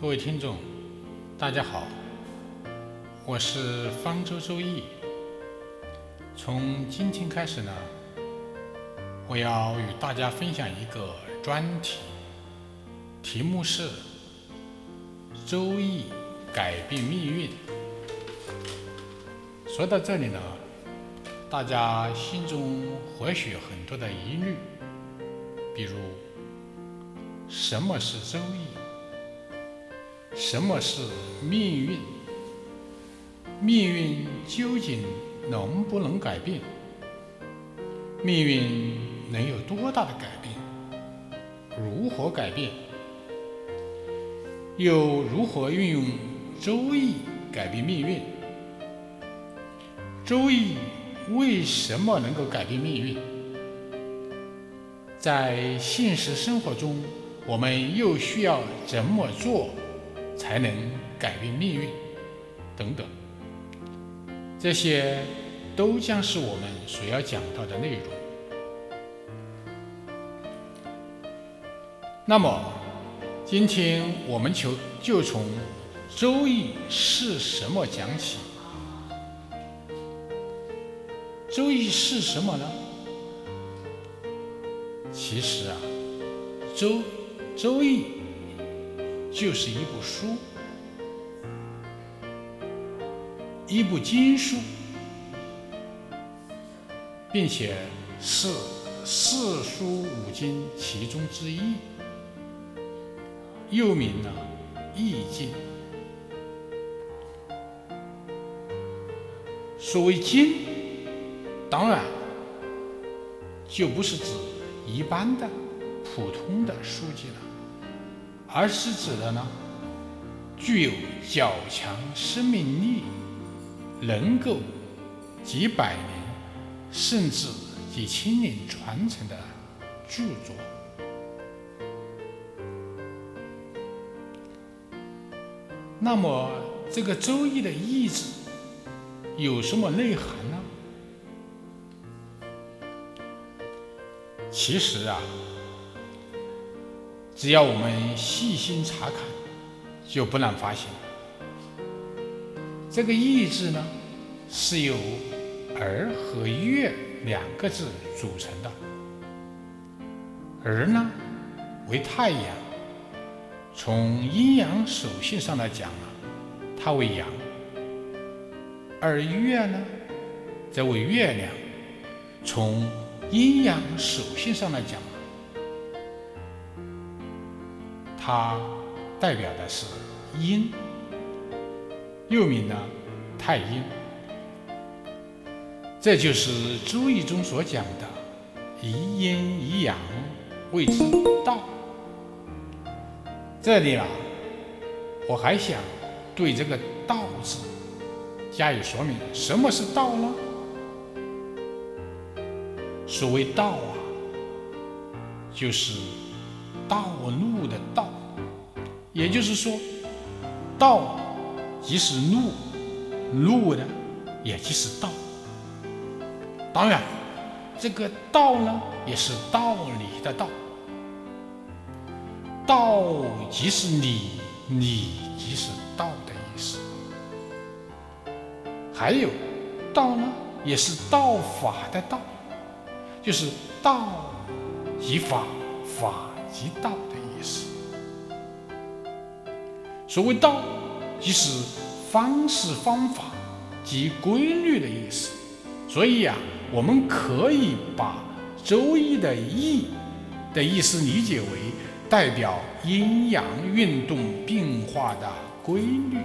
各位听众，大家好，我是方舟周易。从今天开始呢，我要与大家分享一个专题，题目是“周易改变命运”。说到这里呢，大家心中或许很多的疑虑，比如什么是周易？什么是命运？命运究竟能不能改变？命运能有多大的改变？如何改变？又如何运用周易改变命运？周易为什么能够改变命运？在现实生活中，我们又需要怎么做？才能改变命运，等等，这些都将是我们所要讲到的内容。那么，今天我们就就从《周易》是什么讲起。《周易》是什么呢？其实啊，《周周易》。就是一部书，一部经书，并且是四书五经其中之一，又名呢《易经》。所谓经，当然就不是指一般的普通的书籍了。而是指的呢，具有较强生命力，能够几百年甚至几千年传承的著作。那么，这个《周易》的意志有什么内涵呢？其实啊。只要我们细心查看，就不难发现，这个“易”字呢，是由“儿”和“月”两个字组成的。“儿”呢，为太阳，从阴阳属性上来讲啊，它为阳；而“月”呢，则为月亮，从阴阳属性上来讲。它代表的是阴，又名呢太阴，这就是《周易》中所讲的“一阴一阳，谓之道”。这里啊，我还想对这个“道”字加以说明：什么是道呢？所谓道啊，就是道路的道。也就是说，道即是路，路呢也即是道。当然，这个道呢也是道理的道。道即是理，理即是道的意思。还有，道呢也是道法的道，就是道即法，法即道的意思。所谓道，即是方式、方法及规律的意思。所以呀，我们可以把《周易》的“易”的意思理解为代表阴阳运动变化的规律。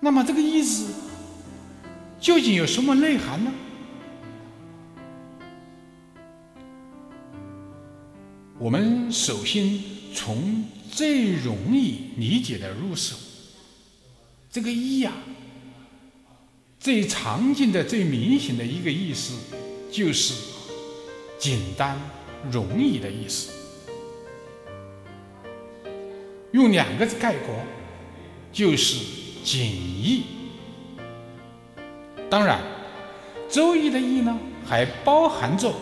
那么，这个意思究竟有什么内涵呢？首先从最容易理解的入手，这个“易”呀，最常见的、最明显的一个意思就是简单、容易的意思。用两个字概括，就是简易。当然，《周易》的“易”呢，还包含着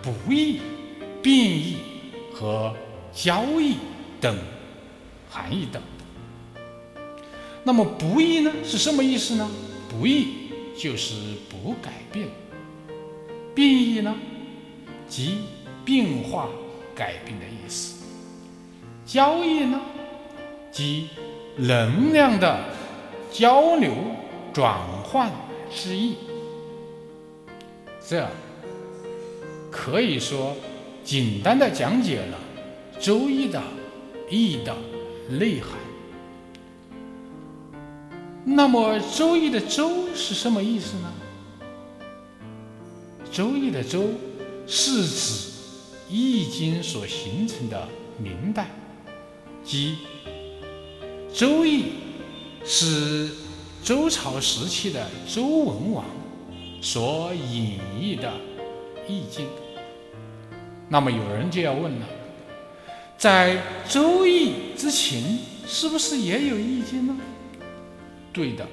不易。变异和交易等含义的。那么不易呢是什么意思呢？不易就是不改变。变异呢，即变化改变的意思。交易呢，即能量的交流转换之意。这可以说简单的讲解了《周易》的易的内涵。那么，《周易》的“周”是什么意思呢？《周易》的“周”是指《易经》所形成的年代，即《周易》是周朝时期的周文王所演绎的《易经》。那么，有人就要问了：在《周易》之前，是不是也有《易经》呢？对的，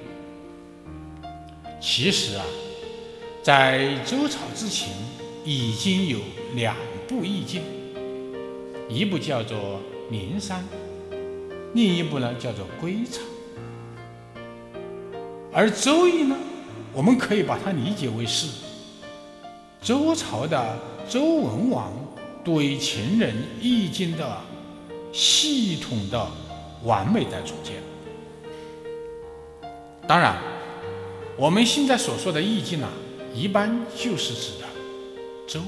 其实啊，在周朝之前已经有两部易经，一部叫做《灵山》，另一部呢叫做《归藏》。而《周易》呢，我们可以把它理解为是周朝的周文王对前人易经的系统的完美的总结。当然，我们现在所说的《易经》啊，一般就是指的《周易》。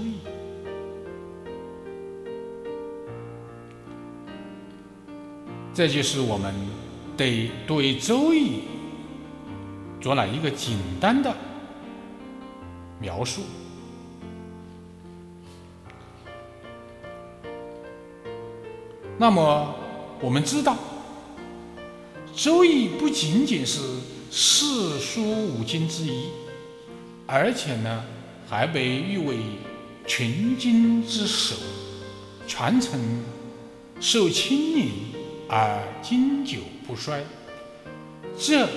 这就是我们得对《周易》做了一个简单的描述。那么，我们知道，《周易》不仅仅是四书五经之一，而且呢，还被誉为群经之首，传承受千年而经久不衰。这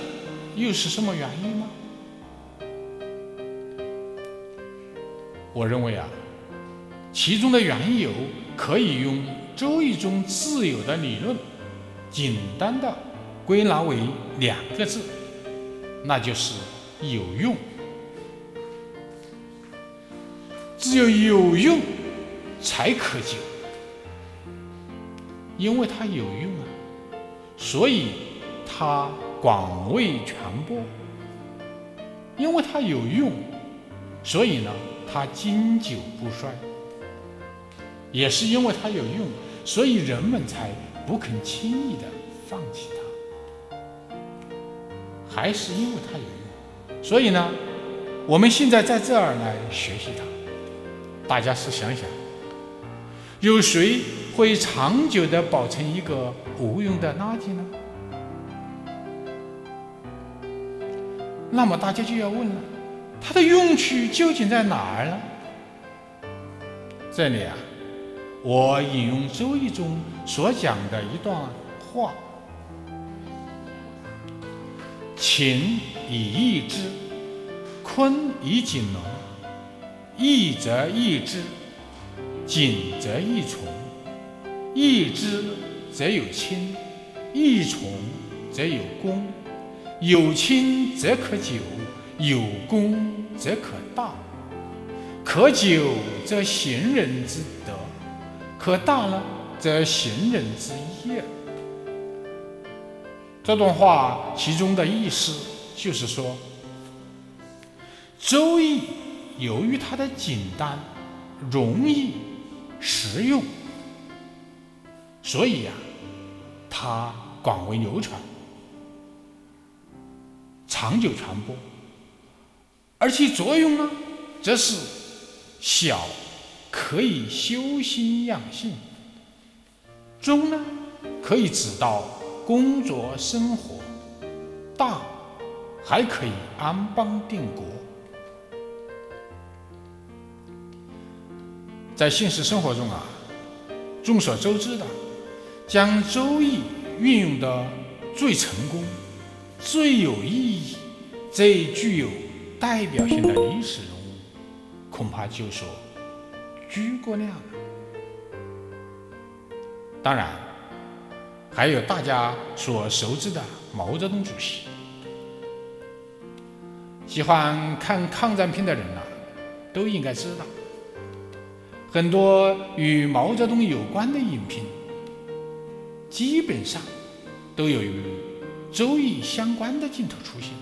又是什么原因呢？我认为啊，其中的缘由可以用《周易》中自有的理论，简单的归纳为两个字。那就是有用，只有有用才可久，因为它有用啊，所以它广为传播；因为它有用，所以呢它经久不衰；也是因为它有用，所以人们才不肯轻易的放弃它。还是因为它有用，所以呢，我们现在在这儿来学习它。大家是想想，有谁会长久的保存一个无用的垃圾呢？那么大家就要问了，它的用处究竟在哪儿呢？这里啊，我引用《周易》中所讲的一段话。勤以易之，坤以谨农。易则易之，谨则易从。易之则有亲，易从则有功。有亲则可久，有功则可大。可久则行人之德，可大了则行人之业。这段话其中的意思就是说，《周易》由于它的简单、容易、实用，所以呀，它广为流传、长久传播，而其作用呢，则是小可以修心养性，中呢可以指导。工作生活大，还可以安邦定国。在现实生活中啊，众所周知的，将《周易》运用的最成功、最有意义、最具有代表性的历史人物，恐怕就说诸葛亮。当然，还有大家所熟知的毛泽东主席。喜欢看抗战片的人呐，都应该知道，很多与毛泽东有关的影片，基本上都有与周易相关的镜头出现。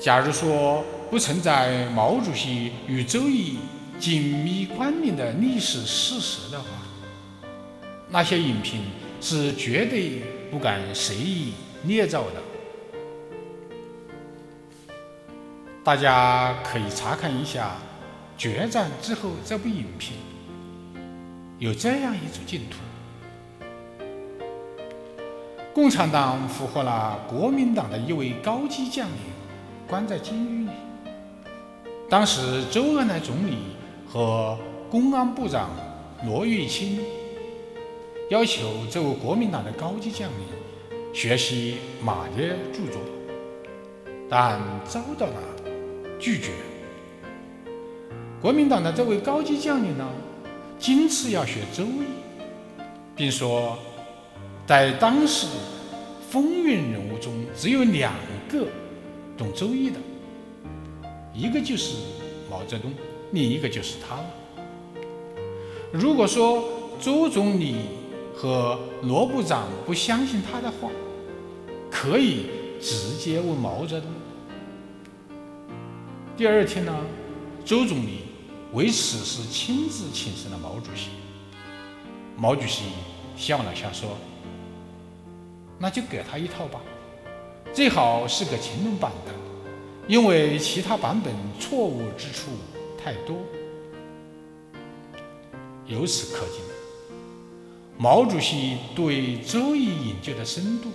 假如说不存在毛主席与周易紧密关联的历史事实的话，那些影评是绝对不敢随意捏造的。大家可以查看一下《决战之后》这部影片，有这样一组镜头：共产党俘获了国民党的一位高级将领，关在监狱里。当时，周恩来总理和公安部长罗玉清要求这位国民党的高级将领学习马列著作，但遭到了。拒绝。国民党的这位高级将领呢，坚持要学周易，并说，在当时风云人物中，只有两个懂周易的，一个就是毛泽东，另一个就是他。如果说周总理和罗部长不相信他的话，可以直接问毛泽东。第二天呢，周总理为此事亲自请示了毛主席。毛主席笑了笑说：“那就给他一套吧，最好是个乾隆版的，因为其他版本错误之处太多。”由此可见，毛主席对周易研究的深度，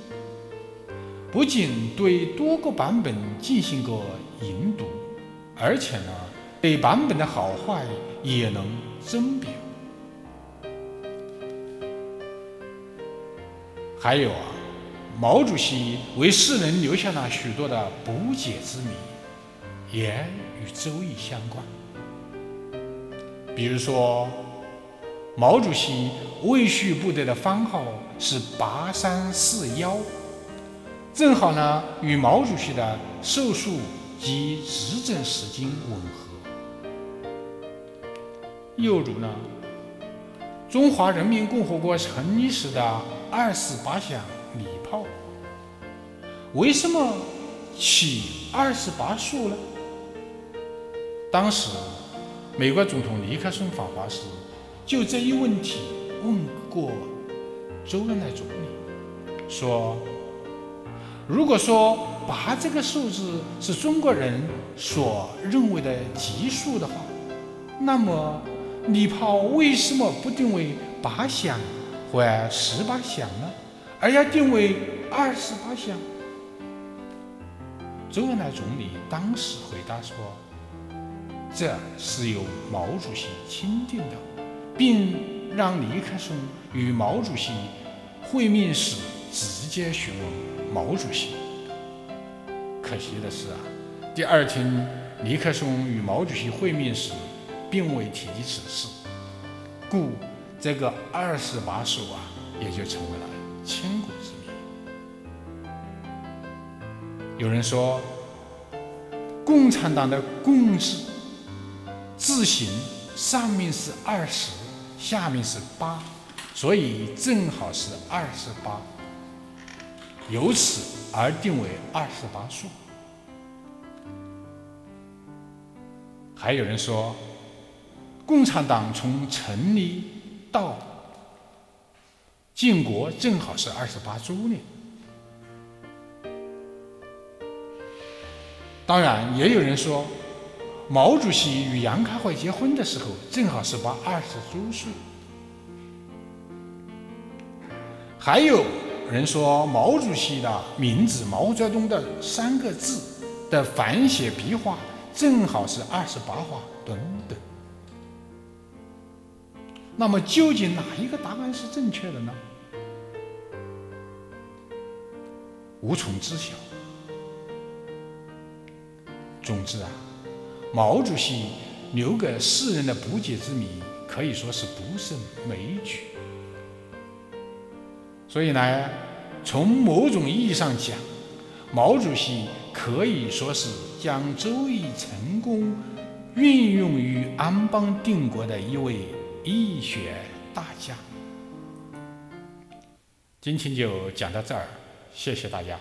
不仅对多个版本进行过研读。而且呢，对版本的好坏也能甄别。还有啊，毛主席为世人留下了许多的不解之谜，也与周易相关。比如说，毛主席未续部队的番号是八三四幺，正好呢与毛主席的寿数。及执政时间吻合。又如呢，中华人民共和国成立时的二十八响礼炮，为什么起二十八束呢？当时，美国总统尼克松访华时，就这一问题问过周恩来总理，说：“如果说。”八这个数字是中国人所认为的吉数的话，那么礼炮为什么不定为八响或十八响呢？而要定为二十八项？周恩来总理当时回答说：“这是由毛主席钦定的，并让尼克松与毛主席会面时直接询问毛主席。”可惜的是啊，第二天尼克松与毛主席会面时，并未提及此事，故这个二十八手啊，也就成为了千古之谜。有人说，共产党的“共”字字形上面是二十，下面是八，所以正好是二十八。由此而定为二十八数。还有人说，共产党从成立到建国正好是二十八周年。当然，也有人说，毛主席与杨开慧结婚的时候正好是把二十周岁。还有。人说毛主席的名字毛泽东的三个字的反写笔画正好是二十八画，等等。那么究竟哪一个答案是正确的呢？无从知晓。总之啊，毛主席留给世人的不解之谜可以说是不胜枚举。所以呢，从某种意义上讲，毛主席可以说是将《周易》成功运用于安邦定国的一位易学大家。今天就讲到这儿，谢谢大家。